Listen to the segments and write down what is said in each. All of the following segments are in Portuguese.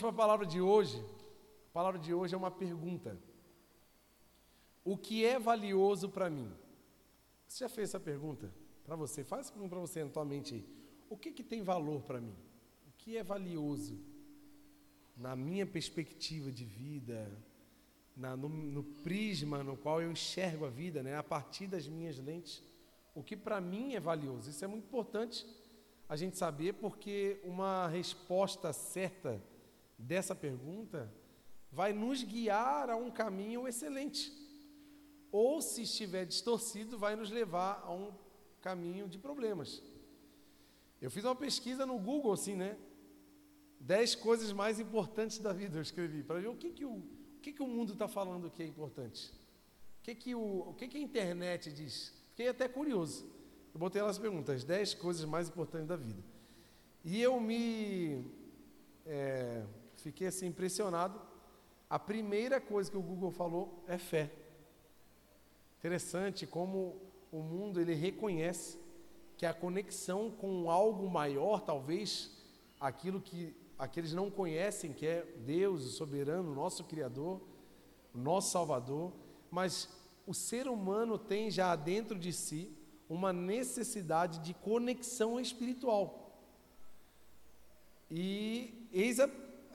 vamos para a palavra de hoje. A palavra de hoje é uma pergunta. O que é valioso para mim? Você já fez essa pergunta para você? Faz pergunta para você na tua mente aí. O que, que tem valor para mim? O que é valioso na minha perspectiva de vida, na, no, no, prisma no qual eu enxergo a vida, né? a partir das minhas lentes? O que para mim é valioso? Isso é muito importante a gente saber, porque uma resposta certa dessa pergunta vai nos guiar a um caminho excelente. Ou, se estiver distorcido, vai nos levar a um caminho de problemas. Eu fiz uma pesquisa no Google, assim, né? Dez coisas mais importantes da vida, eu escrevi, para ver o que, que, o, o, que, que o mundo está falando que é importante. O que, que, o, o que, que a internet diz. Fiquei até curioso. Eu botei elas perguntas, 10 coisas mais importantes da vida. E eu me é, fiquei assim impressionado. A primeira coisa que o Google falou é fé. Interessante como o mundo ele reconhece que a conexão com algo maior, talvez aquilo que aqueles não conhecem, que é Deus, o soberano, nosso criador, nosso salvador, mas o ser humano tem já dentro de si uma necessidade de conexão espiritual. E eis a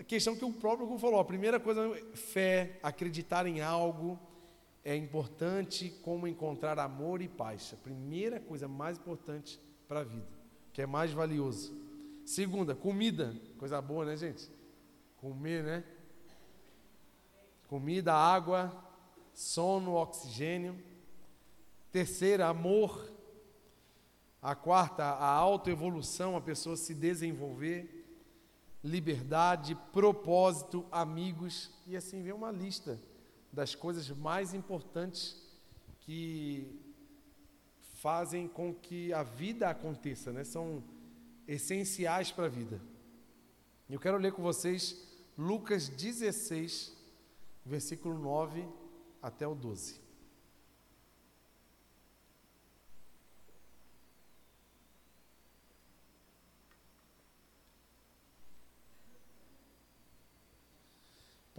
questão que o próprio falou: a primeira coisa fé, acreditar em algo é importante como encontrar amor e paz. A primeira coisa mais importante para a vida, que é mais valioso. Segunda, comida, coisa boa, né, gente? Comer, né? Comida, água, sono, oxigênio. Terceira, amor. A quarta, a autoevolução, a pessoa se desenvolver. Liberdade, propósito, amigos. E assim vem uma lista das coisas mais importantes que fazem com que a vida aconteça, né? São essenciais para a vida. Eu quero ler com vocês Lucas 16, versículo 9 até o 12.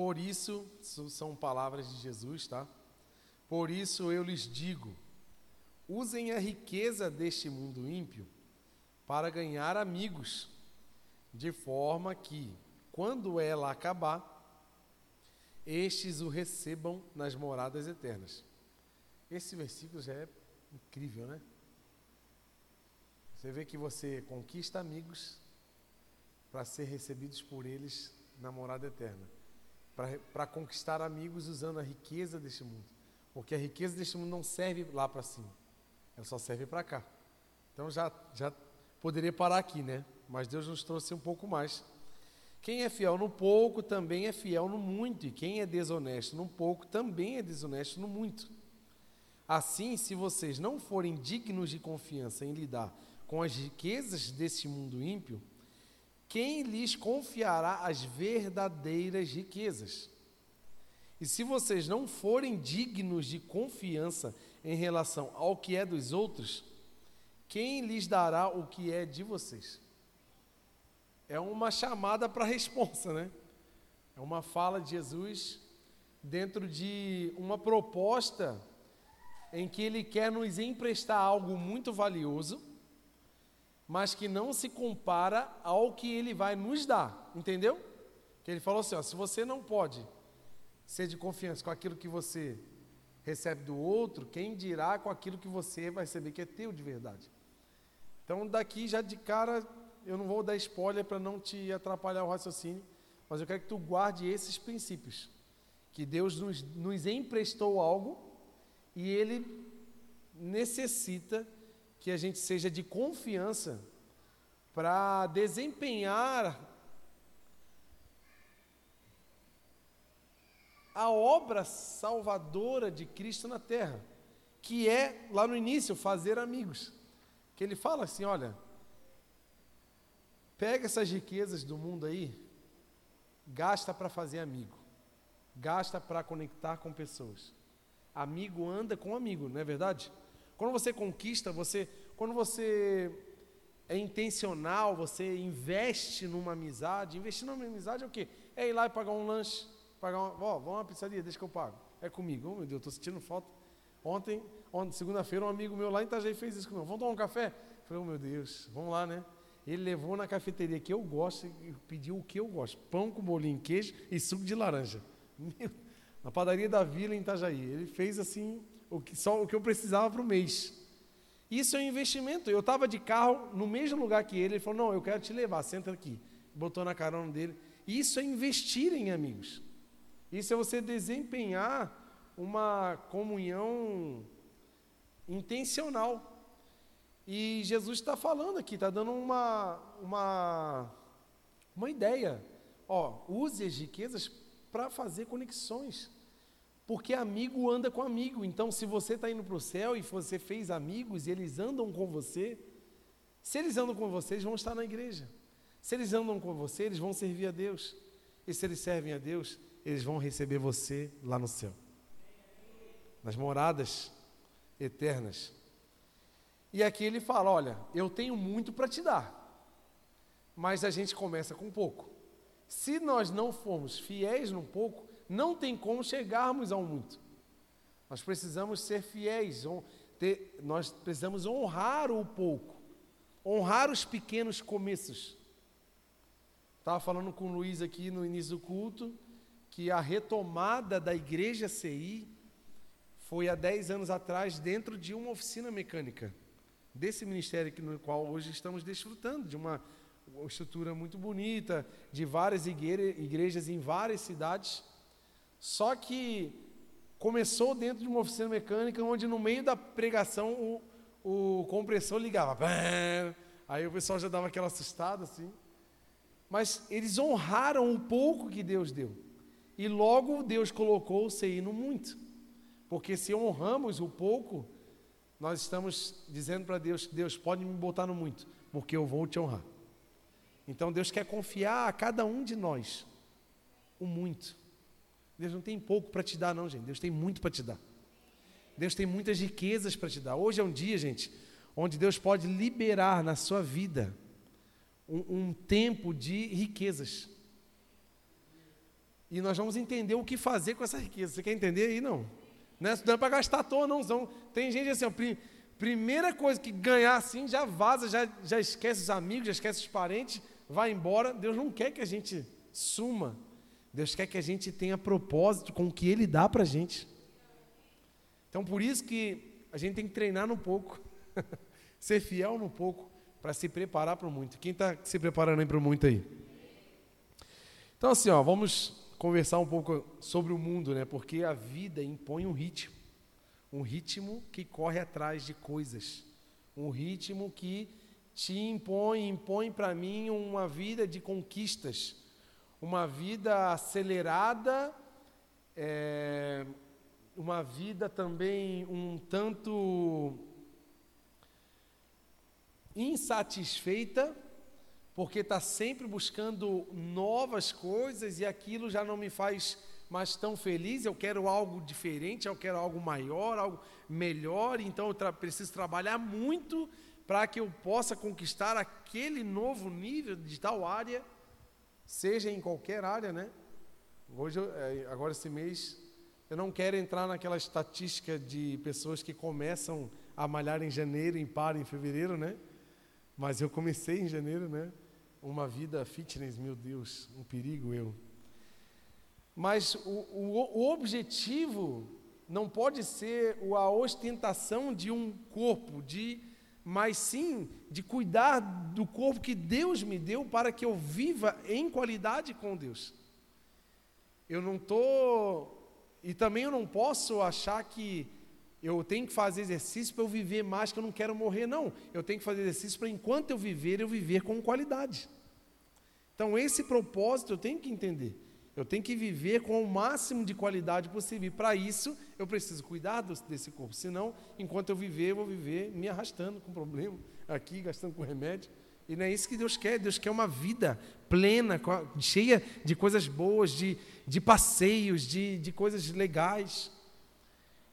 Por isso, são palavras de Jesus, tá? Por isso eu lhes digo: usem a riqueza deste mundo ímpio para ganhar amigos, de forma que, quando ela acabar, estes o recebam nas moradas eternas. Esse versículo já é incrível, né? Você vê que você conquista amigos para ser recebidos por eles na morada eterna. Para conquistar amigos usando a riqueza deste mundo. Porque a riqueza deste mundo não serve lá para cima, ela só serve para cá. Então já, já poderia parar aqui, né? Mas Deus nos trouxe um pouco mais. Quem é fiel no pouco também é fiel no muito, e quem é desonesto no pouco também é desonesto no muito. Assim, se vocês não forem dignos de confiança em lidar com as riquezas desse mundo ímpio, quem lhes confiará as verdadeiras riquezas? E se vocês não forem dignos de confiança em relação ao que é dos outros, quem lhes dará o que é de vocês? É uma chamada para a resposta, né? É uma fala de Jesus dentro de uma proposta em que ele quer nos emprestar algo muito valioso, mas que não se compara ao que ele vai nos dar, entendeu? Que ele falou assim: ó, se você não pode ser de confiança com aquilo que você recebe do outro, quem dirá com aquilo que você vai receber que é teu de verdade? Então, daqui já de cara, eu não vou dar spoiler para não te atrapalhar o raciocínio, mas eu quero que tu guarde esses princípios. Que Deus nos, nos emprestou algo e Ele necessita que a gente seja de confiança para desempenhar a obra salvadora de Cristo na terra, que é, lá no início, fazer amigos que ele fala assim: olha, pega essas riquezas do mundo aí, gasta para fazer amigo, gasta para conectar com pessoas. Amigo anda com amigo, não é verdade? Quando você conquista, você, quando você é intencional, você investe numa amizade. Investir numa amizade é o quê? É ir lá e pagar um lanche, pagar uma, ó, vamos uma pizzaria, deixa que eu pago. É comigo. Oh, meu Deus, estou sentindo falta. Ontem, ontem segunda-feira, um amigo meu lá em Itajaí fez isso comigo. Vamos tomar um café? falei, oh meu Deus, vamos lá, né? Ele levou na cafeteria que eu gosto e pediu o que eu gosto: pão com bolinho, queijo e suco de laranja. Meu, na padaria da Vila em Itajaí. Ele fez assim o que, só o que eu precisava para o mês. Isso é um investimento. Eu estava de carro no mesmo lugar que ele. Ele falou: Não, eu quero te levar, senta aqui. Botou na carona dele. Isso é investir em amigos. Isso é você desempenhar uma comunhão intencional. E Jesus está falando aqui, está dando uma, uma, uma ideia. Ó, use as riquezas para fazer conexões. Porque amigo anda com amigo. Então, se você está indo para o céu e você fez amigos e eles andam com você, se eles andam com você, eles vão estar na igreja. Se eles andam com você, eles vão servir a Deus. E se eles servem a Deus, eles vão receber você lá no céu nas moradas eternas. E aqui ele fala: Olha, eu tenho muito para te dar, mas a gente começa com pouco. Se nós não formos fiéis no pouco, não tem como chegarmos ao muito. Nós precisamos ser fiéis, ter, nós precisamos honrar o pouco, honrar os pequenos começos. Estava falando com o Luiz aqui no início do culto que a retomada da igreja CI foi há 10 anos atrás dentro de uma oficina mecânica, desse ministério no qual hoje estamos desfrutando, de uma, uma estrutura muito bonita, de várias igrejas em várias cidades. Só que começou dentro de uma oficina mecânica, onde no meio da pregação o, o compressor ligava. Aí o pessoal já dava aquela assustada assim. Mas eles honraram o pouco que Deus deu. E logo Deus colocou o CI no muito. Porque se honramos o pouco, nós estamos dizendo para Deus: Deus pode me botar no muito, porque eu vou te honrar. Então Deus quer confiar a cada um de nós o muito. Deus não tem pouco para te dar, não, gente. Deus tem muito para te dar. Deus tem muitas riquezas para te dar. Hoje é um dia, gente, onde Deus pode liberar na sua vida um, um tempo de riquezas. E nós vamos entender o que fazer com essa riqueza. Você quer entender aí? Não. Não é para gastar à toa, não. Tem gente assim, ó, primeira coisa que ganhar assim, já vaza, já, já esquece os amigos, já esquece os parentes, vai embora. Deus não quer que a gente suma. Deus quer que a gente tenha propósito com o que Ele dá para a gente. Então, por isso que a gente tem que treinar no pouco, ser fiel no pouco, para se preparar para o muito. Quem está se preparando para o muito aí? Então, assim, ó, vamos conversar um pouco sobre o mundo, né? Porque a vida impõe um ritmo, um ritmo que corre atrás de coisas, um ritmo que te impõe, impõe para mim uma vida de conquistas, uma vida acelerada, é, uma vida também um tanto insatisfeita porque está sempre buscando novas coisas e aquilo já não me faz mais tão feliz. Eu quero algo diferente, eu quero algo maior, algo melhor. Então eu tra preciso trabalhar muito para que eu possa conquistar aquele novo nível de tal área, seja em qualquer área, né? Hoje, é, agora esse mês, eu não quero entrar naquela estatística de pessoas que começam a malhar em janeiro e param em fevereiro, né? Mas eu comecei em janeiro, né? uma vida fitness, meu Deus, um perigo eu. Mas o, o, o objetivo não pode ser a ostentação de um corpo, de, mas sim de cuidar do corpo que Deus me deu para que eu viva em qualidade com Deus. Eu não estou. E também eu não posso achar que eu tenho que fazer exercício para eu viver mais, que eu não quero morrer, não. Eu tenho que fazer exercício para enquanto eu viver, eu viver com qualidade. Então, esse propósito eu tenho que entender. Eu tenho que viver com o máximo de qualidade possível. E para isso, eu preciso cuidar desse corpo. Senão, enquanto eu viver, eu vou viver me arrastando com problema, aqui, gastando com remédio. E não é isso que Deus quer. Deus quer uma vida plena, cheia de coisas boas, de, de passeios, de, de coisas legais.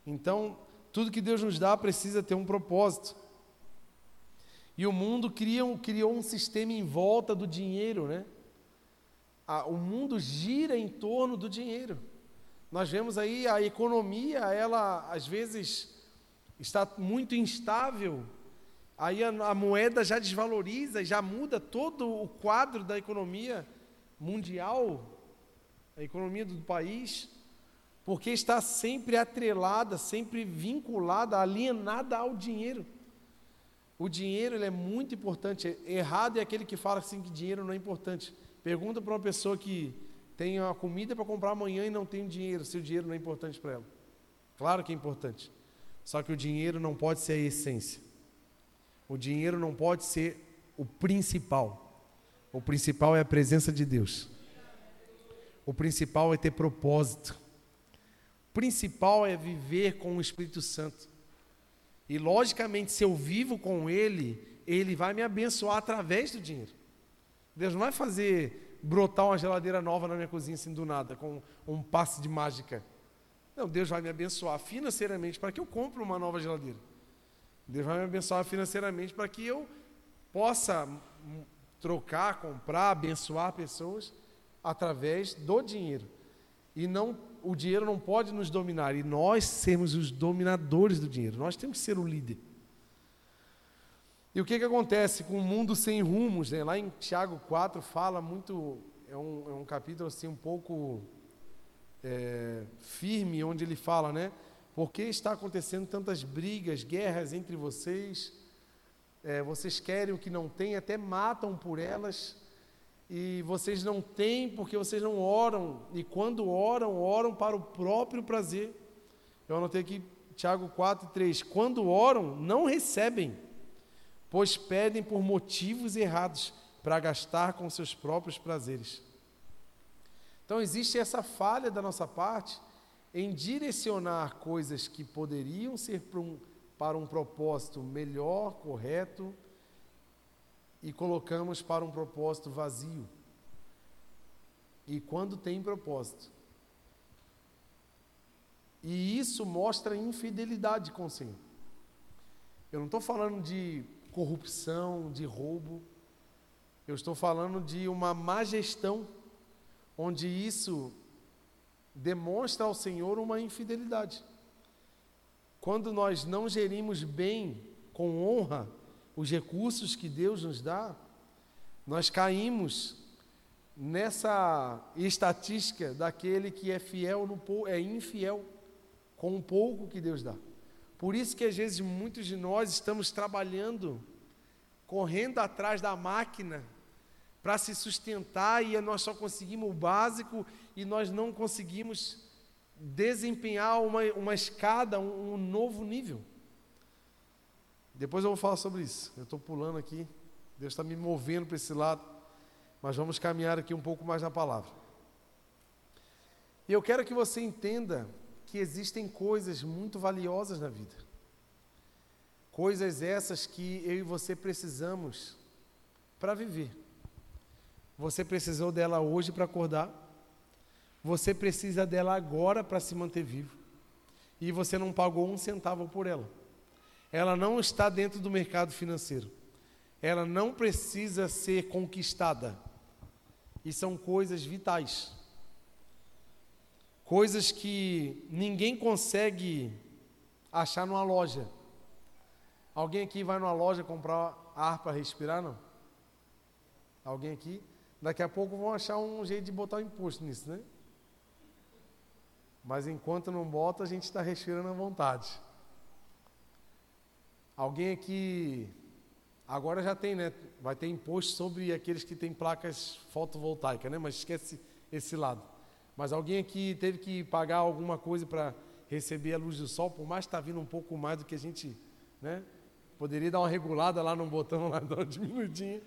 Então, tudo que Deus nos dá precisa ter um propósito. E o mundo criou, criou um sistema em volta do dinheiro, né? O mundo gira em torno do dinheiro. Nós vemos aí a economia, ela às vezes está muito instável, aí a, a moeda já desvaloriza, já muda todo o quadro da economia mundial, a economia do país, porque está sempre atrelada, sempre vinculada, alienada ao dinheiro. O dinheiro ele é muito importante. Errado é aquele que fala assim que dinheiro não é importante. Pergunta para uma pessoa que tem a comida para comprar amanhã e não tem dinheiro, se o dinheiro não é importante para ela. Claro que é importante. Só que o dinheiro não pode ser a essência. O dinheiro não pode ser o principal. O principal é a presença de Deus. O principal é ter propósito. O principal é viver com o Espírito Santo. E logicamente, se eu vivo com Ele, Ele vai me abençoar através do dinheiro. Deus não vai fazer brotar uma geladeira nova na minha cozinha assim do nada, com um passe de mágica. Não, Deus vai me abençoar financeiramente para que eu compre uma nova geladeira. Deus vai me abençoar financeiramente para que eu possa trocar, comprar, abençoar pessoas através do dinheiro. E não o dinheiro não pode nos dominar e nós sermos os dominadores do dinheiro. Nós temos que ser o líder. E o que, que acontece com o mundo sem rumos? Né? Lá em Tiago 4 fala muito, é um, é um capítulo assim um pouco é, firme, onde ele fala, né? Por que está acontecendo tantas brigas, guerras entre vocês? É, vocês querem o que não têm, até matam por elas, e vocês não têm porque vocês não oram, e quando oram, oram para o próprio prazer. Eu anotei aqui Tiago 4, 3. Quando oram, não recebem pois pedem por motivos errados para gastar com seus próprios prazeres. Então existe essa falha da nossa parte em direcionar coisas que poderiam ser para um, para um propósito melhor, correto, e colocamos para um propósito vazio. E quando tem propósito. E isso mostra infidelidade com o Senhor. Eu não estou falando de corrupção, de roubo. Eu estou falando de uma má gestão, onde isso demonstra ao Senhor uma infidelidade. Quando nós não gerimos bem, com honra, os recursos que Deus nos dá, nós caímos nessa estatística daquele que é fiel no é infiel com o pouco que Deus dá. Por isso que às vezes muitos de nós estamos trabalhando, correndo atrás da máquina para se sustentar e nós só conseguimos o básico e nós não conseguimos desempenhar uma, uma escada, um, um novo nível. Depois eu vou falar sobre isso. Eu estou pulando aqui, Deus está me movendo para esse lado, mas vamos caminhar aqui um pouco mais na palavra. E eu quero que você entenda que existem coisas muito valiosas na vida. Coisas essas que eu e você precisamos para viver. Você precisou dela hoje para acordar. Você precisa dela agora para se manter vivo. E você não pagou um centavo por ela. Ela não está dentro do mercado financeiro. Ela não precisa ser conquistada. E são coisas vitais coisas que ninguém consegue achar numa loja. Alguém aqui vai numa loja comprar ar para respirar, não? Alguém aqui? Daqui a pouco vão achar um jeito de botar o um imposto nisso, né? Mas enquanto não bota, a gente está respirando à vontade. Alguém aqui, agora já tem, né? Vai ter imposto sobre aqueles que têm placas fotovoltaicas, né? Mas esquece esse lado. Mas alguém aqui teve que pagar alguma coisa para receber a luz do sol, por mais que está vindo um pouco mais do que a gente, né? Poderia dar uma regulada lá no botão, lá, dar uma diminuidinha.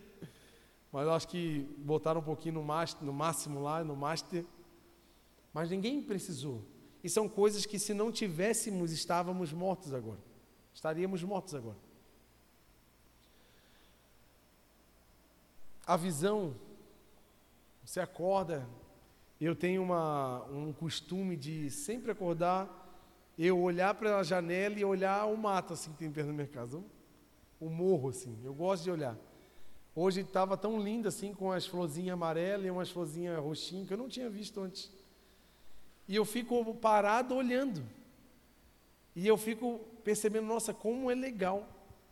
Mas eu acho que botaram um pouquinho no, master, no máximo lá, no master. Mas ninguém precisou. E são coisas que se não tivéssemos, estávamos mortos agora. Estaríamos mortos agora. A visão, você acorda, eu tenho uma, um costume de sempre acordar, eu olhar para a janela e olhar o mato assim que tem perto da minha casa. o morro, assim. Eu gosto de olhar. Hoje estava tão lindo assim, com as florzinhas amarelas e umas florzinhas roxinhas, que eu não tinha visto antes. E eu fico parado olhando. E eu fico percebendo, nossa, como é legal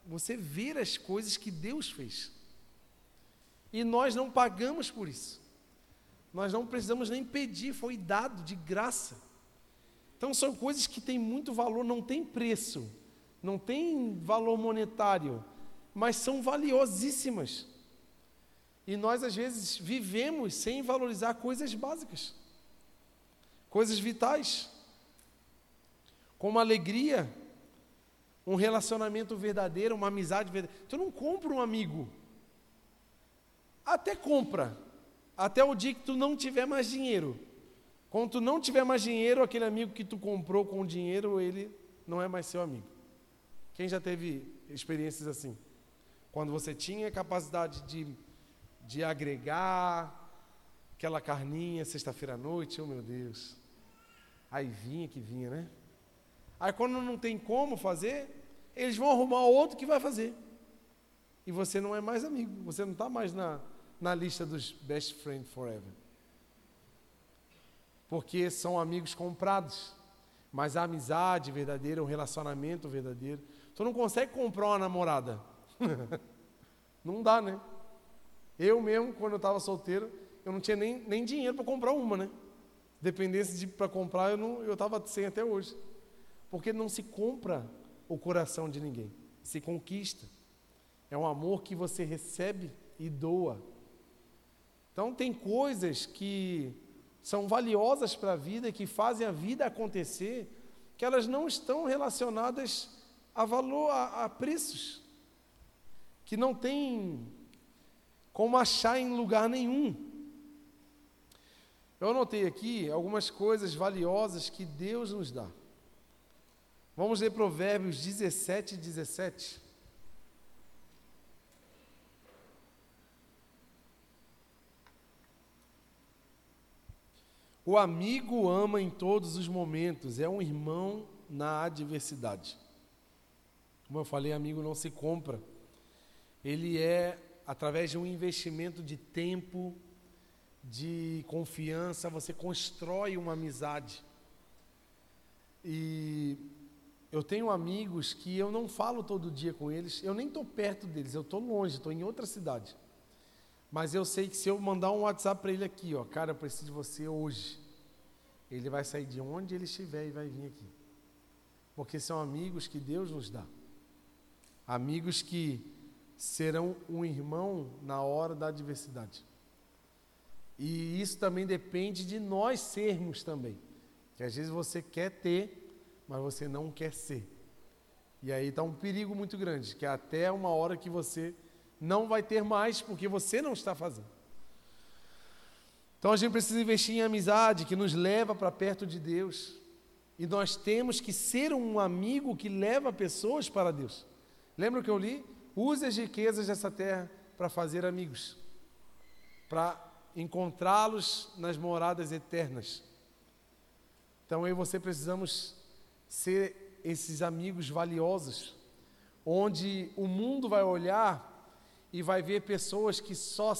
você ver as coisas que Deus fez. E nós não pagamos por isso. Nós não precisamos nem pedir, foi dado de graça. Então são coisas que têm muito valor, não tem preço, não tem valor monetário, mas são valiosíssimas. E nós às vezes vivemos sem valorizar coisas básicas, coisas vitais, como alegria, um relacionamento verdadeiro, uma amizade verdadeira. Tu não compra um amigo, até compra, até o dia que tu não tiver mais dinheiro. Quando tu não tiver mais dinheiro, aquele amigo que tu comprou com dinheiro, ele não é mais seu amigo. Quem já teve experiências assim? Quando você tinha capacidade de, de agregar aquela carninha sexta-feira à noite, oh meu Deus. Aí vinha que vinha, né? Aí quando não tem como fazer, eles vão arrumar outro que vai fazer. E você não é mais amigo, você não está mais na, na lista dos best friends forever. Porque são amigos comprados. Mas a amizade verdadeira, o relacionamento verdadeiro. Tu não consegue comprar uma namorada. não dá, né? Eu mesmo, quando eu estava solteiro, eu não tinha nem, nem dinheiro para comprar uma, né? Dependesse de para comprar, eu estava sem até hoje. Porque não se compra o coração de ninguém, se conquista. É um amor que você recebe e doa. Então, tem coisas que são valiosas para a vida, que fazem a vida acontecer, que elas não estão relacionadas a valor, a, a preços, que não tem como achar em lugar nenhum. Eu anotei aqui algumas coisas valiosas que Deus nos dá. Vamos ler Provérbios 17 e 17. O amigo ama em todos os momentos, é um irmão na adversidade. Como eu falei, amigo não se compra. Ele é através de um investimento de tempo, de confiança, você constrói uma amizade. E eu tenho amigos que eu não falo todo dia com eles, eu nem estou perto deles, eu estou longe, estou em outra cidade. Mas eu sei que se eu mandar um WhatsApp para ele aqui, ó, cara, eu preciso de você hoje, ele vai sair de onde ele estiver e vai vir aqui. Porque são amigos que Deus nos dá. Amigos que serão um irmão na hora da adversidade. E isso também depende de nós sermos também. Que às vezes você quer ter mas você não quer ser. E aí está um perigo muito grande, que é até uma hora que você não vai ter mais porque você não está fazendo. Então a gente precisa investir em amizade que nos leva para perto de Deus. E nós temos que ser um amigo que leva pessoas para Deus. Lembra o que eu li? Use as riquezas dessa terra para fazer amigos, para encontrá-los nas moradas eternas. Então eu e você precisamos ser esses amigos valiosos, onde o mundo vai olhar e vai ver pessoas que só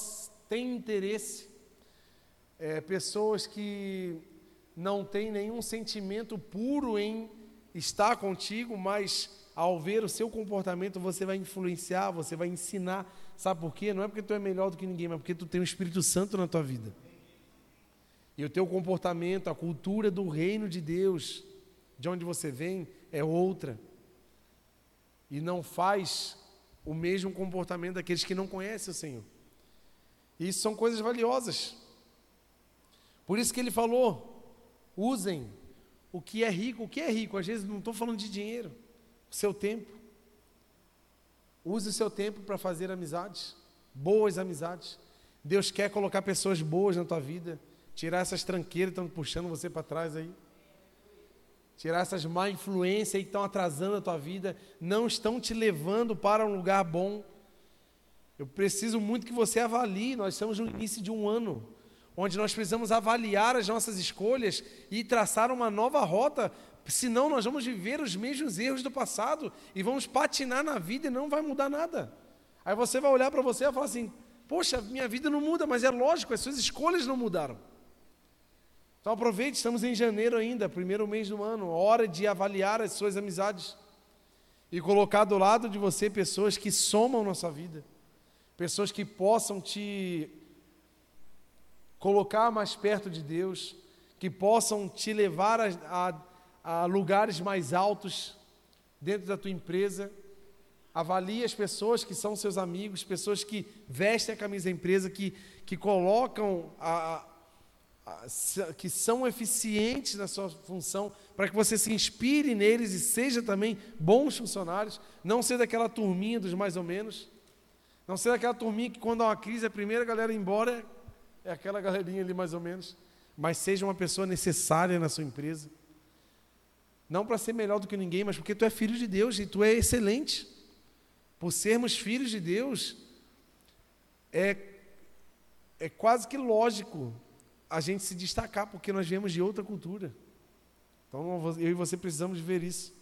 têm interesse, é, pessoas que não têm nenhum sentimento puro em estar contigo, mas ao ver o seu comportamento você vai influenciar, você vai ensinar. Sabe por quê? Não é porque tu é melhor do que ninguém, mas porque tu tem o Espírito Santo na tua vida. E o teu comportamento, a cultura do reino de Deus, de onde você vem é outra. E não faz o mesmo comportamento daqueles que não conhecem o Senhor. E isso são coisas valiosas. Por isso que ele falou: usem o que é rico. O que é rico? Às vezes não estou falando de dinheiro, o seu tempo. Use o seu tempo para fazer amizades, boas amizades. Deus quer colocar pessoas boas na tua vida, tirar essas tranqueiras que estão puxando você para trás aí tirar essas má influências que estão atrasando a tua vida, não estão te levando para um lugar bom. Eu preciso muito que você avalie, nós estamos no início de um ano. onde nós precisamos avaliar as nossas escolhas e traçar uma nova rota, senão nós vamos viver os mesmos erros do passado e vamos patinar na vida e não vai mudar nada. Aí você vai olhar para você e falar assim: Poxa, minha vida não muda, mas é lógico, as suas escolhas não mudaram. Então aproveite, estamos em janeiro ainda, primeiro mês do ano, hora de avaliar as suas amizades e colocar do lado de você pessoas que somam na sua vida, pessoas que possam te colocar mais perto de Deus, que possam te levar a, a, a lugares mais altos dentro da tua empresa. Avalie as pessoas que são seus amigos, pessoas que vestem a camisa da empresa, que, que colocam a, que são eficientes na sua função, para que você se inspire neles e seja também bons funcionários, não ser daquela turminha dos mais ou menos, não ser daquela turminha que quando há uma crise a primeira galera embora é aquela galerinha ali mais ou menos, mas seja uma pessoa necessária na sua empresa. Não para ser melhor do que ninguém, mas porque tu é filho de Deus e tu é excelente. Por sermos filhos de Deus, é, é quase que lógico a gente se destacar, porque nós viemos de outra cultura. Então eu e você precisamos ver isso.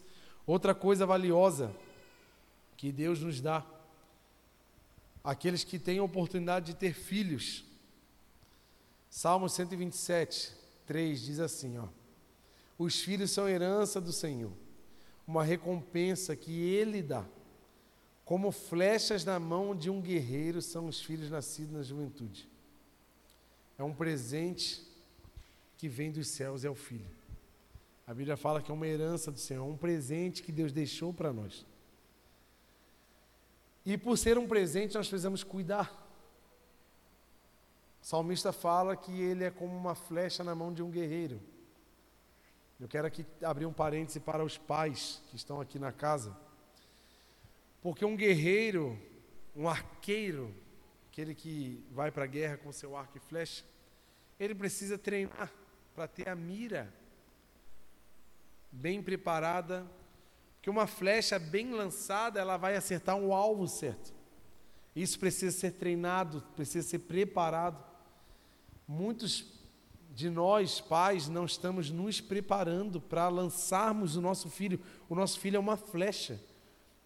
Outra coisa valiosa que Deus nos dá, aqueles que têm a oportunidade de ter filhos. Salmo 127, 3 diz assim: ó, Os filhos são herança do Senhor, uma recompensa que Ele dá. Como flechas na mão de um guerreiro são os filhos nascidos na juventude. É um presente que vem dos céus, é o Filho. A Bíblia fala que é uma herança do Senhor, um presente que Deus deixou para nós. E por ser um presente, nós precisamos cuidar. O salmista fala que ele é como uma flecha na mão de um guerreiro. Eu quero aqui abrir um parêntese para os pais que estão aqui na casa. Porque um guerreiro, um arqueiro, aquele que vai para a guerra com seu arco e flecha, ele precisa treinar para ter a mira bem preparada, que uma flecha bem lançada, ela vai acertar um alvo certo. Isso precisa ser treinado, precisa ser preparado. Muitos de nós, pais, não estamos nos preparando para lançarmos o nosso filho. O nosso filho é uma flecha.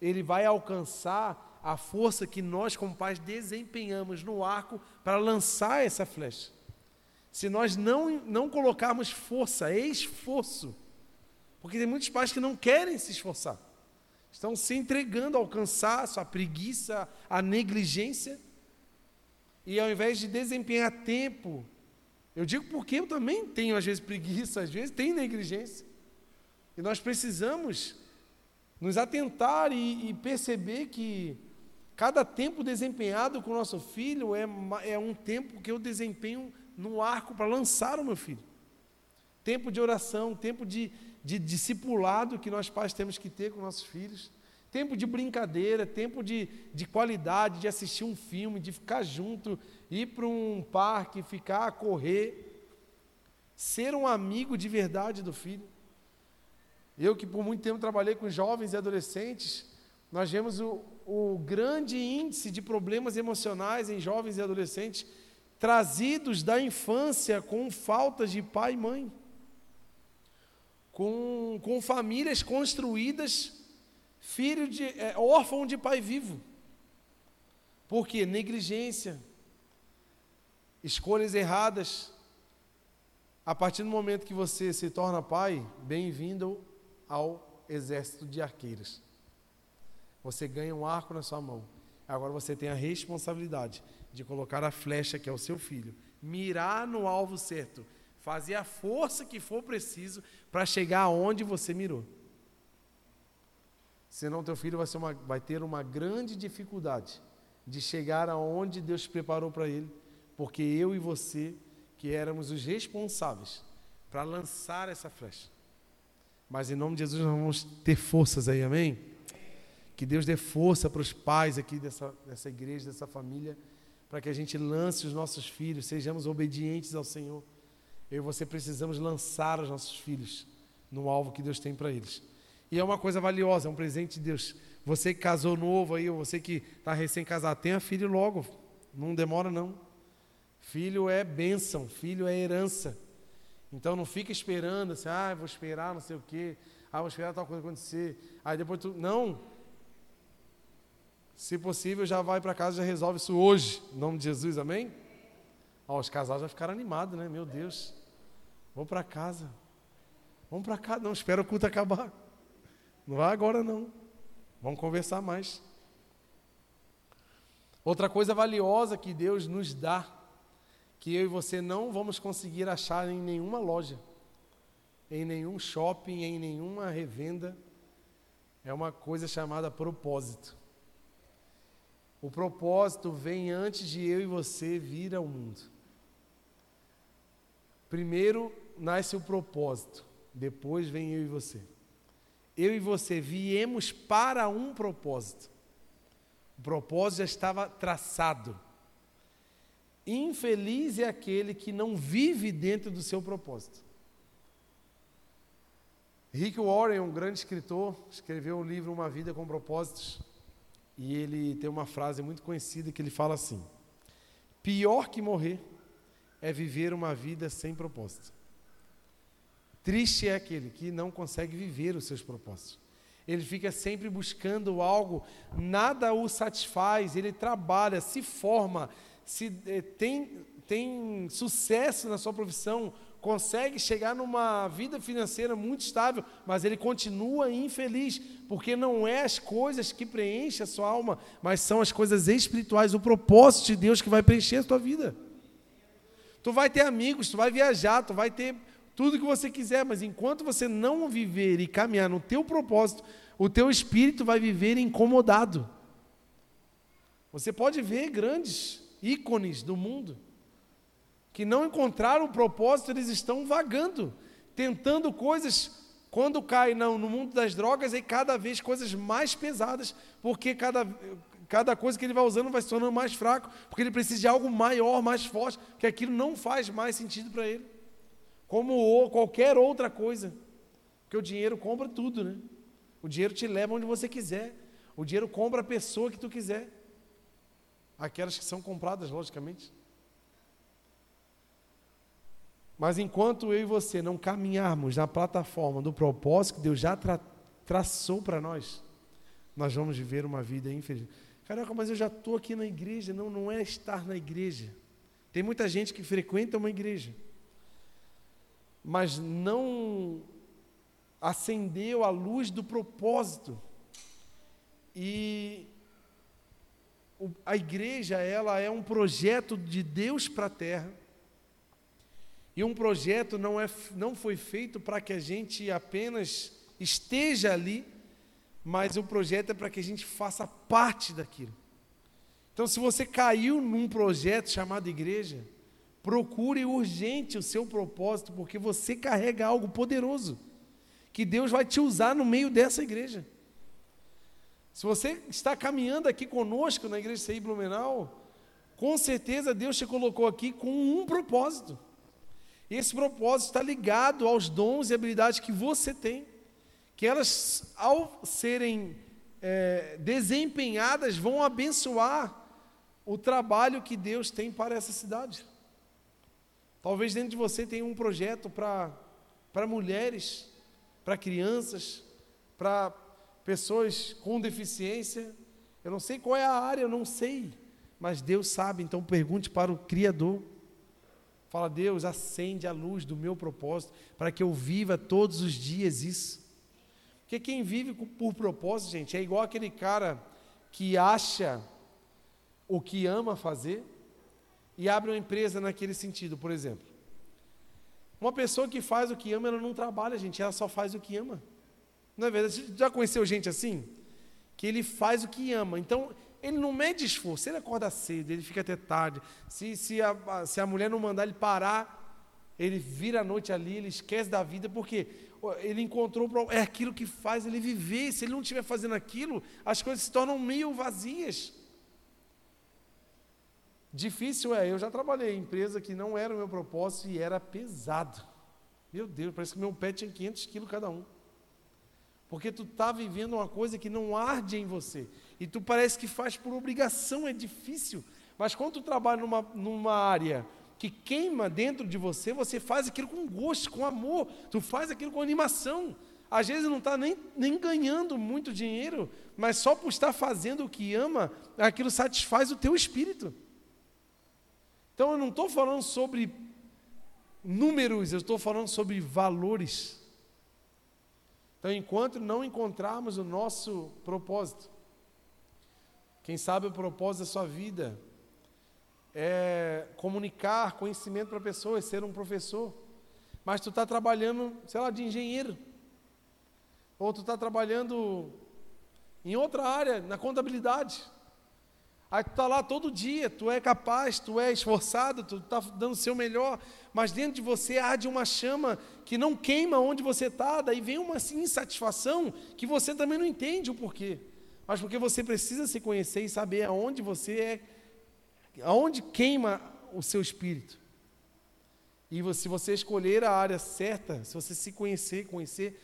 Ele vai alcançar a força que nós, como pais, desempenhamos no arco para lançar essa flecha. Se nós não, não colocarmos força, esforço, porque tem muitos pais que não querem se esforçar, estão se entregando ao cansaço, à preguiça, à negligência, e ao invés de desempenhar tempo, eu digo porque eu também tenho às vezes preguiça, às vezes tenho negligência, e nós precisamos nos atentar e, e perceber que Cada tempo desempenhado com o nosso filho é, é um tempo que eu desempenho no arco para lançar o meu filho. Tempo de oração, tempo de, de discipulado que nós pais temos que ter com nossos filhos. Tempo de brincadeira, tempo de, de qualidade, de assistir um filme, de ficar junto, ir para um parque, ficar a correr. Ser um amigo de verdade do filho. Eu que por muito tempo trabalhei com jovens e adolescentes, nós vemos o, o grande índice de problemas emocionais em jovens e adolescentes trazidos da infância com faltas de pai e mãe, com, com famílias construídas, filho de é, órfão de pai vivo. Por quê? Negligência, escolhas erradas. A partir do momento que você se torna pai, bem-vindo ao exército de arqueiros. Você ganha um arco na sua mão. Agora você tem a responsabilidade de colocar a flecha, que é o seu filho, mirar no alvo certo, fazer a força que for preciso para chegar aonde você mirou. Senão teu filho vai, uma, vai ter uma grande dificuldade de chegar aonde Deus preparou para ele, porque eu e você, que éramos os responsáveis para lançar essa flecha. Mas em nome de Jesus nós vamos ter forças aí, amém? Que Deus dê força para os pais aqui dessa, dessa igreja, dessa família, para que a gente lance os nossos filhos, sejamos obedientes ao Senhor. Eu e você precisamos lançar os nossos filhos no alvo que Deus tem para eles. E é uma coisa valiosa, é um presente de Deus. Você que casou novo aí, ou você que está recém-casado, tenha filho logo, não demora não. Filho é bênção, filho é herança. Então não fica esperando assim, ah, vou esperar não sei o quê, ah, vou esperar tal coisa acontecer. Aí depois tu. Não! Se possível, já vai para casa e já resolve isso hoje. Em nome de Jesus, amém? Ó, os casais já ficaram animados, né? Meu Deus. Vou para casa. Vamos para casa. Não, espera o culto acabar. Não vai agora, não. Vamos conversar mais. Outra coisa valiosa que Deus nos dá, que eu e você não vamos conseguir achar em nenhuma loja, em nenhum shopping, em nenhuma revenda, é uma coisa chamada propósito. O propósito vem antes de eu e você vir ao mundo. Primeiro nasce o propósito, depois vem eu e você. Eu e você viemos para um propósito. O propósito já estava traçado. Infeliz é aquele que não vive dentro do seu propósito. Rick Warren, um grande escritor, escreveu um livro Uma Vida com Propósitos. E ele tem uma frase muito conhecida que ele fala assim: Pior que morrer é viver uma vida sem propósito. Triste é aquele que não consegue viver os seus propósitos. Ele fica sempre buscando algo, nada o satisfaz, ele trabalha, se forma, se eh, tem, tem sucesso na sua profissão, consegue chegar numa vida financeira muito estável, mas ele continua infeliz, porque não é as coisas que preenchem a sua alma, mas são as coisas espirituais, o propósito de Deus que vai preencher a sua vida. Tu vai ter amigos, tu vai viajar, tu vai ter tudo que você quiser, mas enquanto você não viver e caminhar no teu propósito, o teu espírito vai viver incomodado. Você pode ver grandes ícones do mundo, que não encontraram o propósito, eles estão vagando, tentando coisas. Quando cai não, no mundo das drogas, aí cada vez coisas mais pesadas, porque cada, cada coisa que ele vai usando vai se tornando mais fraco, porque ele precisa de algo maior, mais forte, que aquilo não faz mais sentido para ele. Como qualquer outra coisa. Porque o dinheiro compra tudo, né? O dinheiro te leva onde você quiser. O dinheiro compra a pessoa que tu quiser. Aquelas que são compradas, logicamente. Mas enquanto eu e você não caminharmos na plataforma do propósito que Deus já tra traçou para nós, nós vamos viver uma vida infeliz. Caraca, mas eu já estou aqui na igreja. Não, não é estar na igreja. Tem muita gente que frequenta uma igreja, mas não acendeu a luz do propósito. E a igreja, ela é um projeto de Deus para a terra e um projeto não, é, não foi feito para que a gente apenas esteja ali, mas o projeto é para que a gente faça parte daquilo. Então, se você caiu num projeto chamado igreja, procure urgente o seu propósito, porque você carrega algo poderoso, que Deus vai te usar no meio dessa igreja. Se você está caminhando aqui conosco na igreja CI Blumenau, com certeza Deus te colocou aqui com um propósito. Esse propósito está ligado aos dons e habilidades que você tem, que elas, ao serem é, desempenhadas, vão abençoar o trabalho que Deus tem para essa cidade. Talvez dentro de você tenha um projeto para mulheres, para crianças, para pessoas com deficiência. Eu não sei qual é a área, eu não sei, mas Deus sabe, então pergunte para o Criador. Fala, Deus, acende a luz do meu propósito para que eu viva todos os dias isso. Porque quem vive por propósito, gente, é igual aquele cara que acha o que ama fazer e abre uma empresa naquele sentido, por exemplo. Uma pessoa que faz o que ama, ela não trabalha, gente, ela só faz o que ama. Não é verdade? Você já conheceu gente assim? Que ele faz o que ama. Então, ele não mede esforço, ele acorda cedo, ele fica até tarde. Se, se, a, se a mulher não mandar ele parar, ele vira a noite ali, ele esquece da vida, porque ele encontrou, é aquilo que faz ele viver. Se ele não estiver fazendo aquilo, as coisas se tornam meio vazias. Difícil é, eu já trabalhei em empresa que não era o meu propósito e era pesado. Meu Deus, parece que meu pé tinha 500 quilos cada um. Porque tu está vivendo uma coisa que não arde em você. E tu parece que faz por obrigação, é difícil. Mas quando tu trabalha numa, numa área que queima dentro de você, você faz aquilo com gosto, com amor, tu faz aquilo com animação. Às vezes não está nem, nem ganhando muito dinheiro, mas só por estar fazendo o que ama, aquilo satisfaz o teu espírito. Então eu não estou falando sobre números, eu estou falando sobre valores. Então, enquanto não encontrarmos o nosso propósito, quem sabe o propósito da sua vida é comunicar conhecimento para pessoas, ser um professor, mas tu está trabalhando, sei lá, de engenheiro, ou tu está trabalhando em outra área, na contabilidade. Aí tu está lá todo dia, tu é capaz, tu é esforçado, tu está dando o seu melhor, mas dentro de você arde uma chama que não queima onde você está, daí vem uma insatisfação que você também não entende o porquê. Mas porque você precisa se conhecer e saber aonde você é, aonde queima o seu espírito. E se você escolher a área certa, se você se conhecer, conhecer,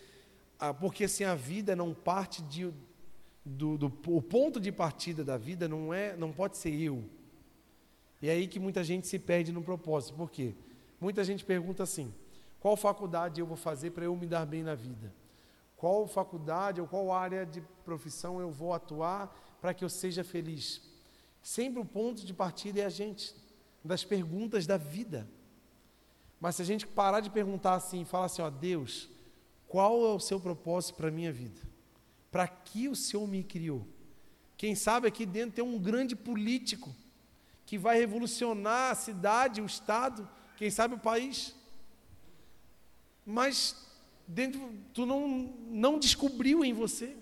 ah, porque assim a vida não parte de do, do, o ponto de partida da vida não é, não pode ser eu. E é aí que muita gente se perde no propósito. Por quê? Muita gente pergunta assim: qual faculdade eu vou fazer para eu me dar bem na vida? Qual faculdade ou qual área de profissão eu vou atuar para que eu seja feliz? Sempre o ponto de partida é a gente, das perguntas da vida. Mas se a gente parar de perguntar assim, falar assim, ó, Deus, qual é o seu propósito para a minha vida? Para que o Senhor me criou? Quem sabe aqui dentro tem um grande político que vai revolucionar a cidade, o estado, quem sabe o país. Mas dentro tu não não descobriu em você.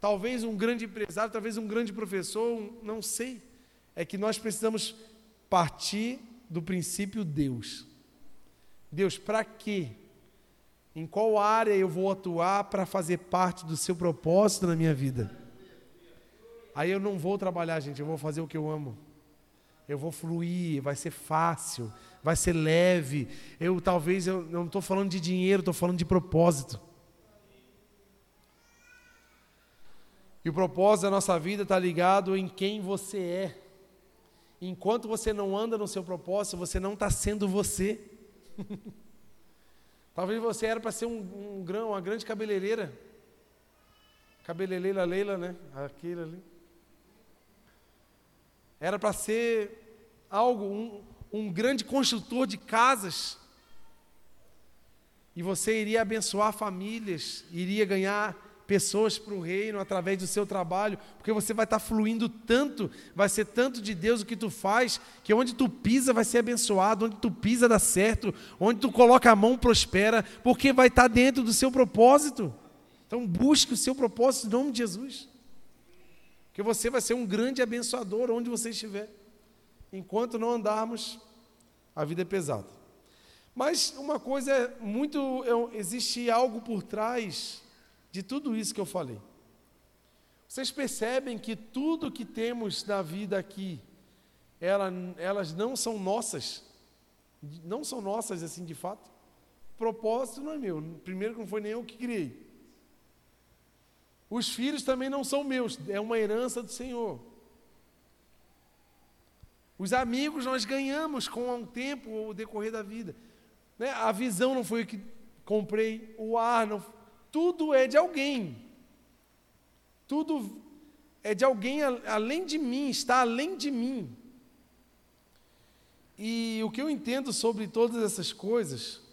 Talvez um grande empresário, talvez um grande professor, um, não sei. É que nós precisamos partir do princípio Deus. Deus, para quê? Em qual área eu vou atuar para fazer parte do seu propósito na minha vida? Aí eu não vou trabalhar, gente, eu vou fazer o que eu amo. Eu vou fluir, vai ser fácil, vai ser leve. Eu talvez eu não estou falando de dinheiro, estou falando de propósito. E o propósito da nossa vida está ligado em quem você é. Enquanto você não anda no seu propósito, você não está sendo você. Talvez você era para ser um, um uma grande cabeleireira. Cabeleireira Leila, né? Aquele ali. Era para ser algo, um, um grande construtor de casas. E você iria abençoar famílias, iria ganhar pessoas para o reino através do seu trabalho, porque você vai estar fluindo tanto, vai ser tanto de Deus o que tu faz, que onde tu pisa vai ser abençoado, onde tu pisa dá certo, onde tu coloca a mão prospera, porque vai estar dentro do seu propósito. Então busque o seu propósito em nome de Jesus. Porque você vai ser um grande abençoador onde você estiver. Enquanto não andarmos, a vida é pesada. Mas uma coisa é muito, existe algo por trás de tudo isso que eu falei. Vocês percebem que tudo que temos na vida aqui, ela, elas não são nossas, não são nossas assim de fato. O propósito não é meu, primeiro que não foi nem eu que criei. Os filhos também não são meus, é uma herança do Senhor. Os amigos nós ganhamos com o tempo, o decorrer da vida. Né? A visão não foi o que comprei, o ar não, tudo é de alguém. Tudo é de alguém além de mim, está além de mim. E o que eu entendo sobre todas essas coisas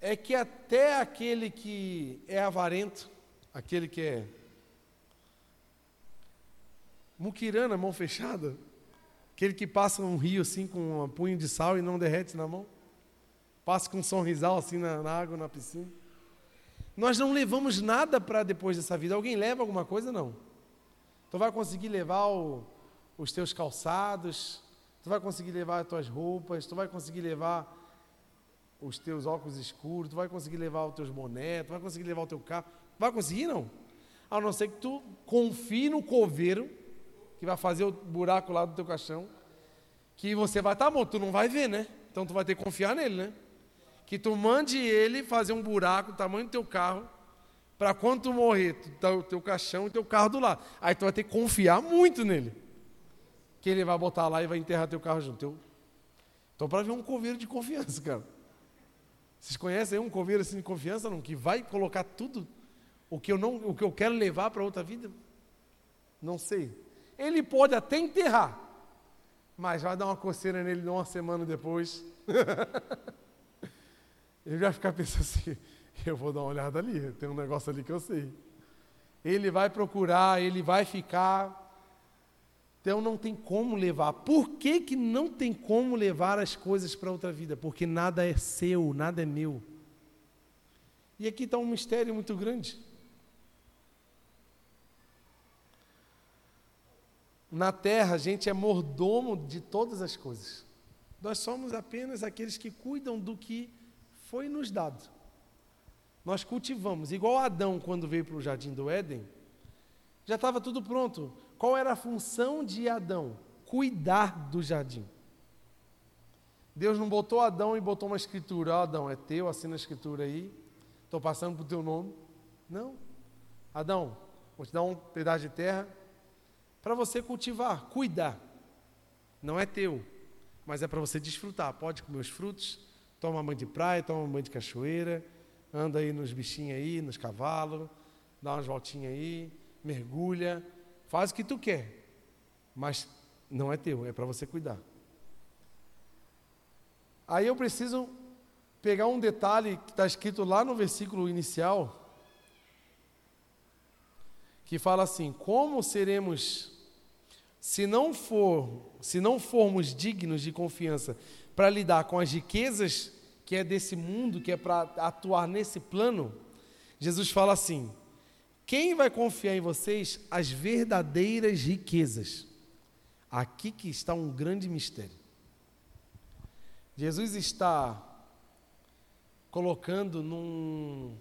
é que até aquele que é avarento, aquele que é muquirana, mão fechada, aquele que passa um rio assim com um punho de sal e não derrete na mão, passa com um sorrisal assim na, na água, na piscina. Nós não levamos nada para depois dessa vida. Alguém leva alguma coisa? Não. Tu vai conseguir levar o, os teus calçados, tu vai conseguir levar as tuas roupas, tu vai conseguir levar os teus óculos escuros, tu vai conseguir levar os teus bonés, tu vai conseguir levar o teu carro. Vai conseguir, não? A não ser que tu confie no coveiro, que vai fazer o buraco lá do teu caixão, que você vai estar tá bom, tu não vai ver, né? Então tu vai ter que confiar nele, né? que tu mande ele fazer um buraco do tamanho do teu carro, para quando tu morrer, tu tá o teu caixão e teu carro do lado. Aí tu vai ter que confiar muito nele. que ele vai botar lá e vai enterrar teu carro junto. Então, para ver um coveiro de confiança, cara. Vocês conhecem um coveiro assim de confiança, não? Que vai colocar tudo o que eu não, o que eu quero levar para outra vida? Não sei. Ele pode até enterrar, mas vai dar uma coceira nele uma semana depois. ele vai ficar pensando assim: eu vou dar uma olhada ali, tem um negócio ali que eu sei. Ele vai procurar, ele vai ficar. Então não tem como levar. Por que, que não tem como levar as coisas para outra vida? Porque nada é seu, nada é meu. E aqui está um mistério muito grande. Na terra, a gente é mordomo de todas as coisas. Nós somos apenas aqueles que cuidam do que foi nos dado. Nós cultivamos, igual Adão quando veio para o jardim do Éden, já estava tudo pronto. Qual era a função de Adão? Cuidar do jardim. Deus não botou Adão e botou uma escritura, oh, Adão, é teu, assina a escritura aí, estou passando para o teu nome. Não. Adão, vou te dar um pedaço de terra, para você cultivar, cuidar. Não é teu, mas é para você desfrutar. Pode comer os frutos, toma banho de praia, toma banho de cachoeira, anda aí nos bichinhos aí, nos cavalos, dá umas voltinhas aí, mergulha, faz o que tu quer, mas não é teu, é para você cuidar. Aí eu preciso pegar um detalhe que está escrito lá no versículo inicial, que fala assim: como seremos se não for, se não formos dignos de confiança para lidar com as riquezas que é desse mundo, que é para atuar nesse plano, Jesus fala assim: quem vai confiar em vocês as verdadeiras riquezas? Aqui que está um grande mistério. Jesus está colocando num,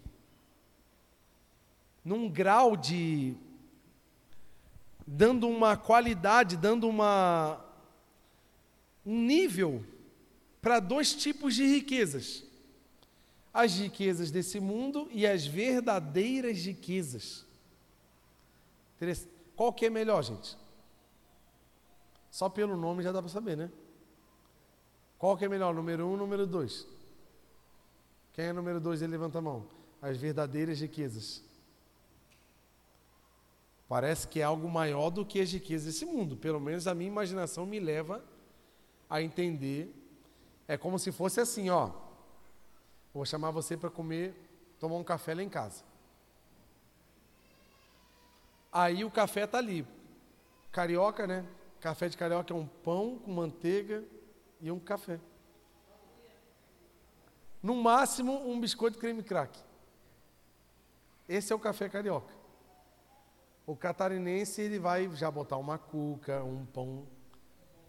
num grau de. dando uma qualidade, dando uma, um nível para dois tipos de riquezas: as riquezas desse mundo e as verdadeiras riquezas. Qual que é melhor, gente? Só pelo nome já dá para saber, né? Qual que é melhor, número um número dois? Quem é número dois? Ele levanta a mão. As verdadeiras riquezas. Parece que é algo maior do que as riquezas desse mundo. Pelo menos a minha imaginação me leva a entender é como se fosse assim, ó. Vou chamar você para comer, tomar um café lá em casa. Aí o café tá ali. Carioca, né? Café de carioca é um pão com manteiga e um café. No máximo, um biscoito creme crack. Esse é o café carioca. O catarinense, ele vai já botar uma cuca, um pão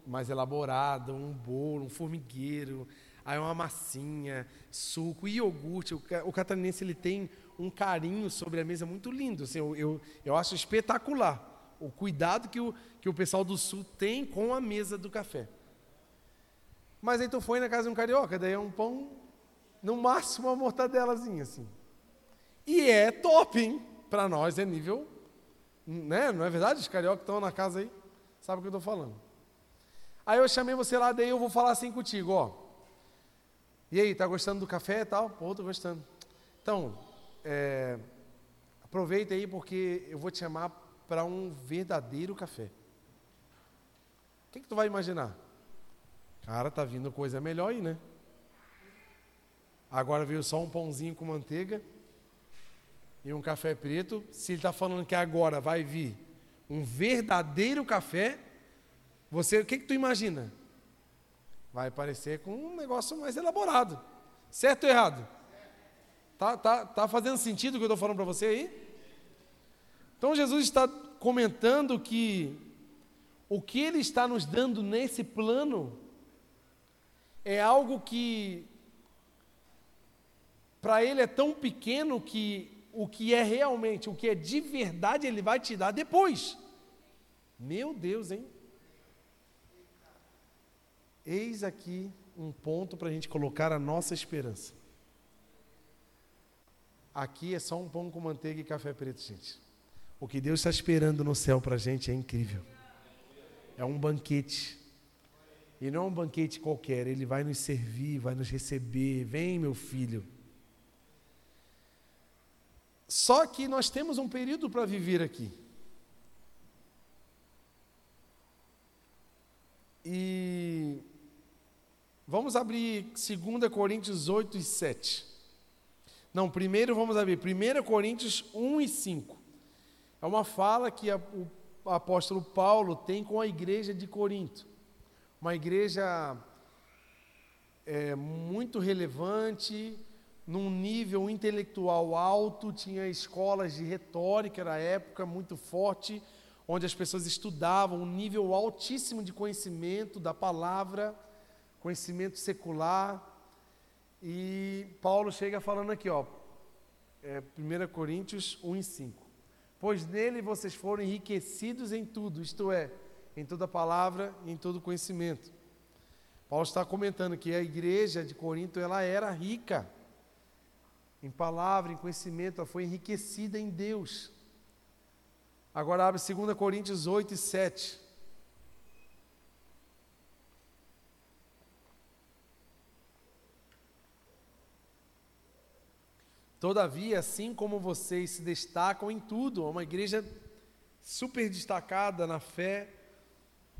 mais elaborado, um bolo, um formigueiro, aí uma massinha, suco, iogurte. O, o catarinense ele tem um carinho sobre a mesa muito lindo. Assim, eu, eu, eu acho espetacular o cuidado que o, que o pessoal do sul tem com a mesa do café. Mas aí tu foi na casa de um carioca, daí é um pão, no máximo uma mortadelazinha assim. E é top, hein? Para nós é nível, né? Não é verdade? Os cariocas estão na casa aí, sabe o que eu estou falando. Aí eu chamei você lá, daí eu vou falar assim contigo, ó. E aí, tá gostando do café e tal? Pô, tô gostando. Então, é, aproveita aí porque eu vou te chamar para um verdadeiro café. O que, que tu vai imaginar? Cara, tá vindo coisa melhor aí, né? Agora veio só um pãozinho com manteiga e um café preto. Se ele está falando que agora vai vir um verdadeiro café, você, o que, que tu imagina? Vai parecer com um negócio mais elaborado. Certo ou errado? Tá, tá, tá fazendo sentido o que eu estou falando para você aí? Então Jesus está comentando que o que ele está nos dando nesse plano é algo que para ele é tão pequeno que o que é realmente, o que é de verdade, ele vai te dar depois. Meu Deus, hein? Eis aqui um ponto para a gente colocar a nossa esperança. Aqui é só um pão com manteiga e café preto, gente. O que Deus está esperando no céu para a gente é incrível. é um banquete. E não é um banquete qualquer, ele vai nos servir, vai nos receber. Vem, meu filho. Só que nós temos um período para viver aqui. E vamos abrir 2 Coríntios 8 e 7. Não, primeiro vamos abrir 1 Coríntios 1 e 5. É uma fala que a, o apóstolo Paulo tem com a igreja de Corinto. Uma igreja é, muito relevante, num nível intelectual alto, tinha escolas de retórica na época muito forte, onde as pessoas estudavam um nível altíssimo de conhecimento da palavra, conhecimento secular. E Paulo chega falando aqui, ó, é, 1 Coríntios 1 e 5. Pois nele vocês foram enriquecidos em tudo, isto é, em toda palavra e em todo conhecimento. Paulo está comentando que a igreja de Corinto ela era rica em palavra, em conhecimento, ela foi enriquecida em Deus. Agora abre 2 Coríntios 8 e 7. Todavia, assim como vocês se destacam em tudo, uma igreja super destacada na fé,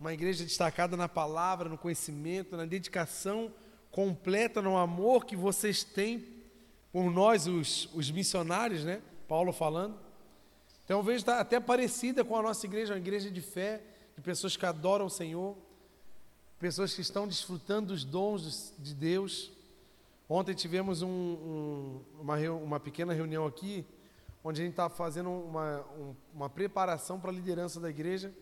uma igreja destacada na palavra, no conhecimento, na dedicação completa, no amor que vocês têm por nós, os, os missionários, né? Paulo falando. Então vejo está até parecida com a nossa igreja, uma igreja de fé, de pessoas que adoram o Senhor, pessoas que estão desfrutando dos dons de Deus. Ontem tivemos um, um, uma, uma pequena reunião aqui, onde a gente estava fazendo uma, um, uma preparação para a liderança da igreja,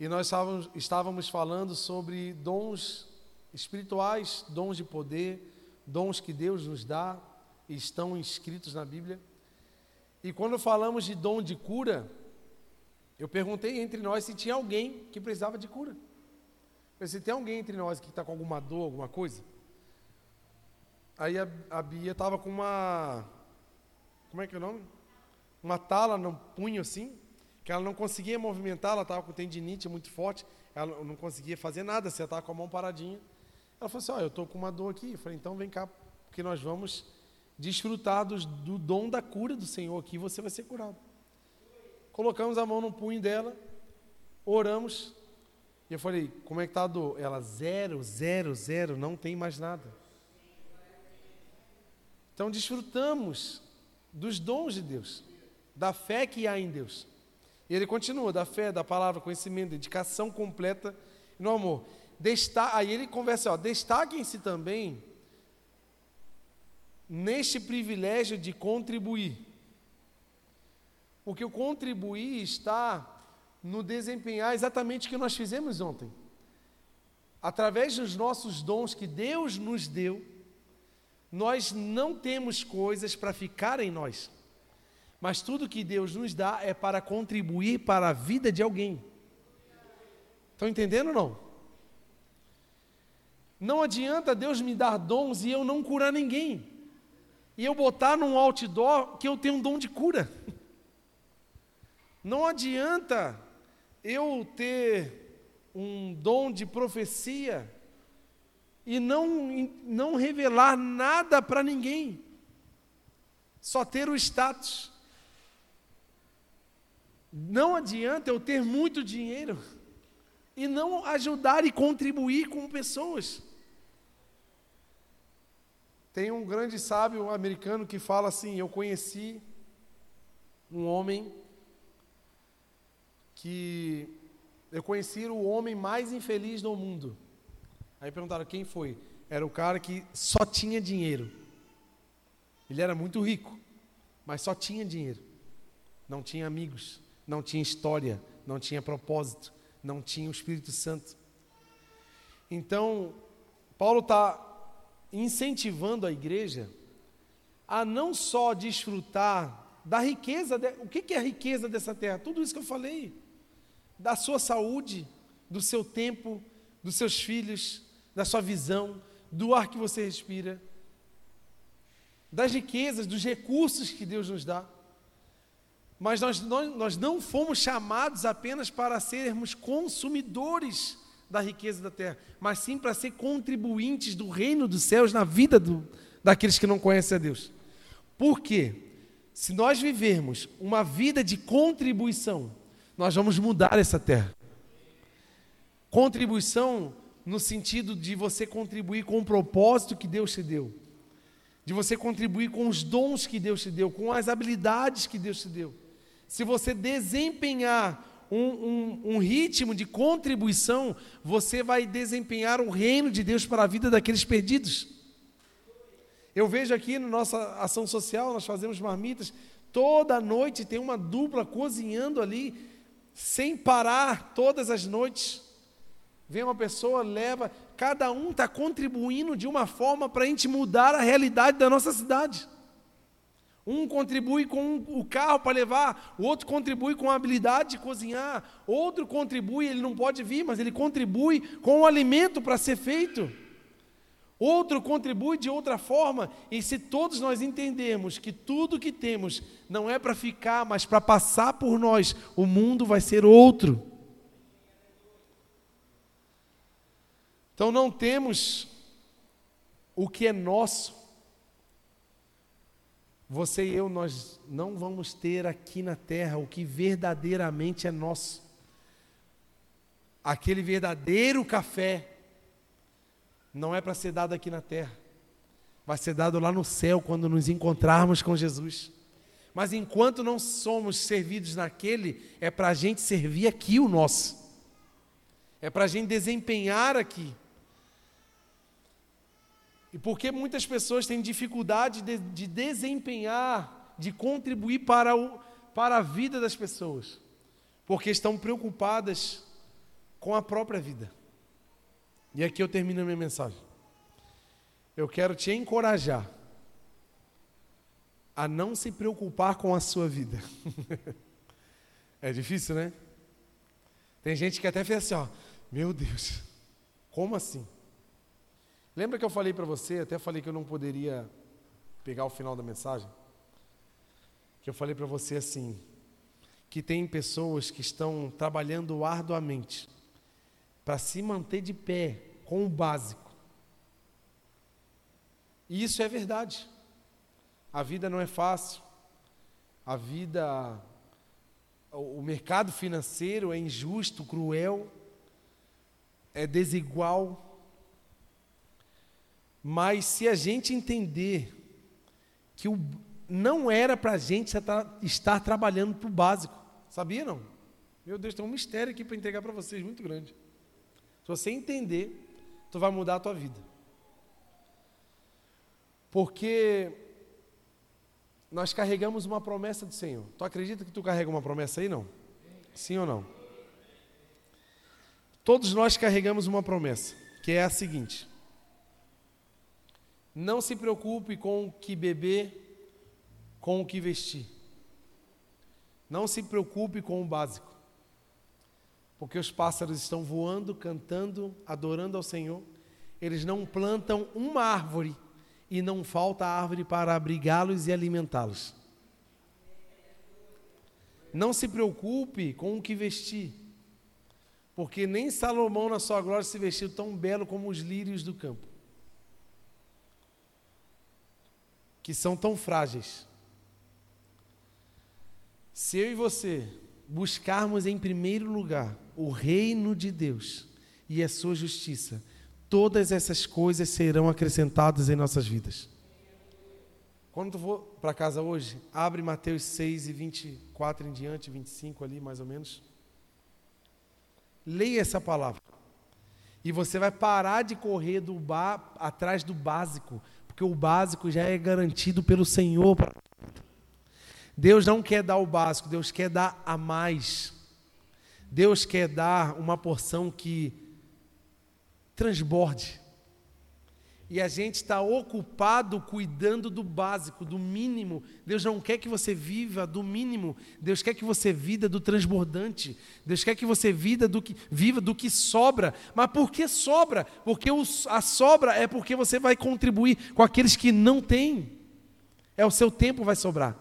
e nós estávamos, estávamos falando sobre dons espirituais, dons de poder, dons que Deus nos dá e estão inscritos na Bíblia. E quando falamos de dom de cura, eu perguntei entre nós se tinha alguém que precisava de cura. Eu se tem alguém entre nós que está com alguma dor, alguma coisa. Aí a, a Bia estava com uma. Como é que é o nome? Uma tala no punho assim, que ela não conseguia movimentar, ela estava com tendinite muito forte, ela não conseguia fazer nada, você estava com a mão paradinha. Ela falou assim: Ó, oh, eu estou com uma dor aqui. Eu falei: então vem cá, porque nós vamos desfrutar do, do dom da cura do Senhor aqui, você vai ser curado. Colocamos a mão no punho dela, oramos, e eu falei, como é que está a dor? Ela, zero, zero, zero, não tem mais nada. Então desfrutamos dos dons de Deus, da fé que há em Deus. E ele continua, da fé, da palavra, conhecimento, dedicação completa no amor. Desta, aí ele conversa, destaquem-se também neste privilégio de contribuir. Porque o contribuir está no desempenhar exatamente o que nós fizemos ontem. Através dos nossos dons que Deus nos deu, nós não temos coisas para ficar em nós. Mas tudo que Deus nos dá é para contribuir para a vida de alguém. Estão entendendo ou não? Não adianta Deus me dar dons e eu não curar ninguém e eu botar num outdoor que eu tenho um dom de cura. Não adianta eu ter um dom de profecia e não, não revelar nada para ninguém, só ter o status. Não adianta eu ter muito dinheiro e não ajudar e contribuir com pessoas. Tem um grande sábio americano que fala assim: Eu conheci um homem que. Eu conheci o homem mais infeliz do mundo. Aí perguntaram quem foi. Era o cara que só tinha dinheiro. Ele era muito rico, mas só tinha dinheiro. Não tinha amigos, não tinha história, não tinha propósito, não tinha o Espírito Santo. Então, Paulo está incentivando a igreja a não só desfrutar da riqueza, de, o que, que é a riqueza dessa terra? Tudo isso que eu falei, da sua saúde, do seu tempo, dos seus filhos, da sua visão, do ar que você respira, das riquezas, dos recursos que Deus nos dá. Mas nós, nós, nós não fomos chamados apenas para sermos consumidores da riqueza da terra, mas sim para ser contribuintes do reino dos céus na vida do, daqueles que não conhecem a Deus. Por quê? Se nós vivermos uma vida de contribuição, nós vamos mudar essa terra. Contribuição no sentido de você contribuir com o propósito que Deus te deu, de você contribuir com os dons que Deus te deu, com as habilidades que Deus te deu. Se você desempenhar um, um, um, ritmo de contribuição, você vai desempenhar o reino de Deus para a vida daqueles perdidos. Eu vejo aqui na nossa ação social, nós fazemos marmitas, toda noite tem uma dupla cozinhando ali, sem parar, todas as noites. Vem uma pessoa, leva, cada um está contribuindo de uma forma para a gente mudar a realidade da nossa cidade. Um contribui com o carro para levar, o outro contribui com a habilidade de cozinhar, outro contribui, ele não pode vir, mas ele contribui com o alimento para ser feito. Outro contribui de outra forma, e se todos nós entendermos que tudo que temos não é para ficar, mas para passar por nós, o mundo vai ser outro. Então não temos o que é nosso. Você e eu, nós não vamos ter aqui na terra o que verdadeiramente é nosso. Aquele verdadeiro café não é para ser dado aqui na terra, vai ser dado lá no céu quando nos encontrarmos com Jesus. Mas enquanto não somos servidos naquele, é para a gente servir aqui o nosso, é para a gente desempenhar aqui. E porque muitas pessoas têm dificuldade de, de desempenhar, de contribuir para, o, para a vida das pessoas, porque estão preocupadas com a própria vida. E aqui eu termino a minha mensagem. Eu quero te encorajar a não se preocupar com a sua vida. é difícil, né? Tem gente que até fez assim, ó, meu Deus, como assim? Lembra que eu falei para você, até falei que eu não poderia pegar o final da mensagem? Que eu falei para você assim, que tem pessoas que estão trabalhando arduamente para se manter de pé com o básico. E isso é verdade. A vida não é fácil. A vida, o mercado financeiro é injusto, cruel, é desigual. Mas se a gente entender que o, não era para a gente estar trabalhando para o básico, sabia não? Meu Deus, tem um mistério aqui para entregar para vocês muito grande. Se você entender, tu vai mudar a tua vida. Porque nós carregamos uma promessa do Senhor. Tu acredita que tu carrega uma promessa aí, não? Sim ou não? Todos nós carregamos uma promessa, que é a seguinte: não se preocupe com o que beber, com o que vestir. Não se preocupe com o básico. Porque os pássaros estão voando, cantando, adorando ao Senhor. Eles não plantam uma árvore e não falta árvore para abrigá-los e alimentá-los. Não se preocupe com o que vestir, porque nem Salomão na sua glória se vestiu tão belo como os lírios do campo. Que são tão frágeis. Se eu e você buscarmos em primeiro lugar o reino de Deus e a sua justiça, todas essas coisas serão acrescentadas em nossas vidas. Quando tu for para casa hoje, abre Mateus 6 e 24 em diante, 25 ali mais ou menos. Leia essa palavra. E você vai parar de correr do atrás do básico porque o básico já é garantido pelo Senhor. Deus não quer dar o básico, Deus quer dar a mais. Deus quer dar uma porção que transborde. E a gente está ocupado cuidando do básico, do mínimo. Deus não quer que você viva do mínimo. Deus quer que você viva do transbordante. Deus quer que você viva do que, viva do que sobra. Mas por que sobra? Porque o, a sobra é porque você vai contribuir com aqueles que não têm. É o seu tempo vai sobrar.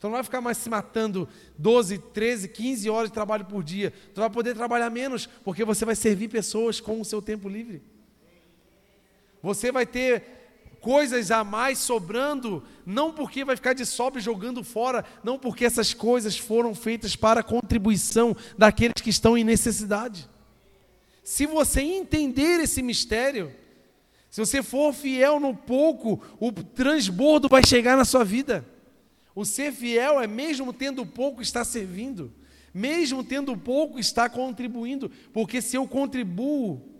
Tu não vai ficar mais se matando 12, 13, 15 horas de trabalho por dia. Tu vai poder trabalhar menos, porque você vai servir pessoas com o seu tempo livre. Você vai ter coisas a mais sobrando, não porque vai ficar de sobra jogando fora, não porque essas coisas foram feitas para a contribuição daqueles que estão em necessidade. Se você entender esse mistério, se você for fiel no pouco, o transbordo vai chegar na sua vida. O ser fiel é mesmo tendo pouco estar servindo, mesmo tendo pouco estar contribuindo, porque se eu contribuo,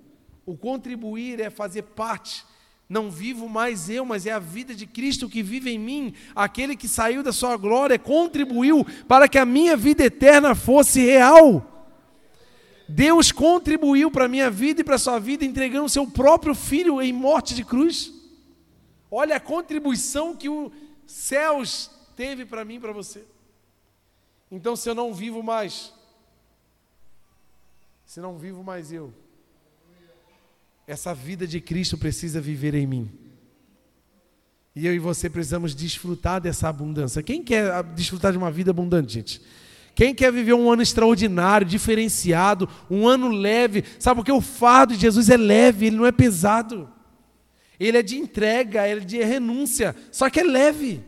o contribuir é fazer parte. Não vivo mais eu, mas é a vida de Cristo que vive em mim. Aquele que saiu da sua glória contribuiu para que a minha vida eterna fosse real. Deus contribuiu para a minha vida e para a sua vida, entregando o seu próprio filho em morte de cruz. Olha a contribuição que os céus teve para mim e para você. Então, se eu não vivo mais, se não vivo mais eu, essa vida de Cristo precisa viver em mim. E eu e você precisamos desfrutar dessa abundância. Quem quer desfrutar de uma vida abundante, gente? Quem quer viver um ano extraordinário, diferenciado, um ano leve? Sabe porque o fardo de Jesus é leve, ele não é pesado. Ele é de entrega, ele é de renúncia, só que é leve.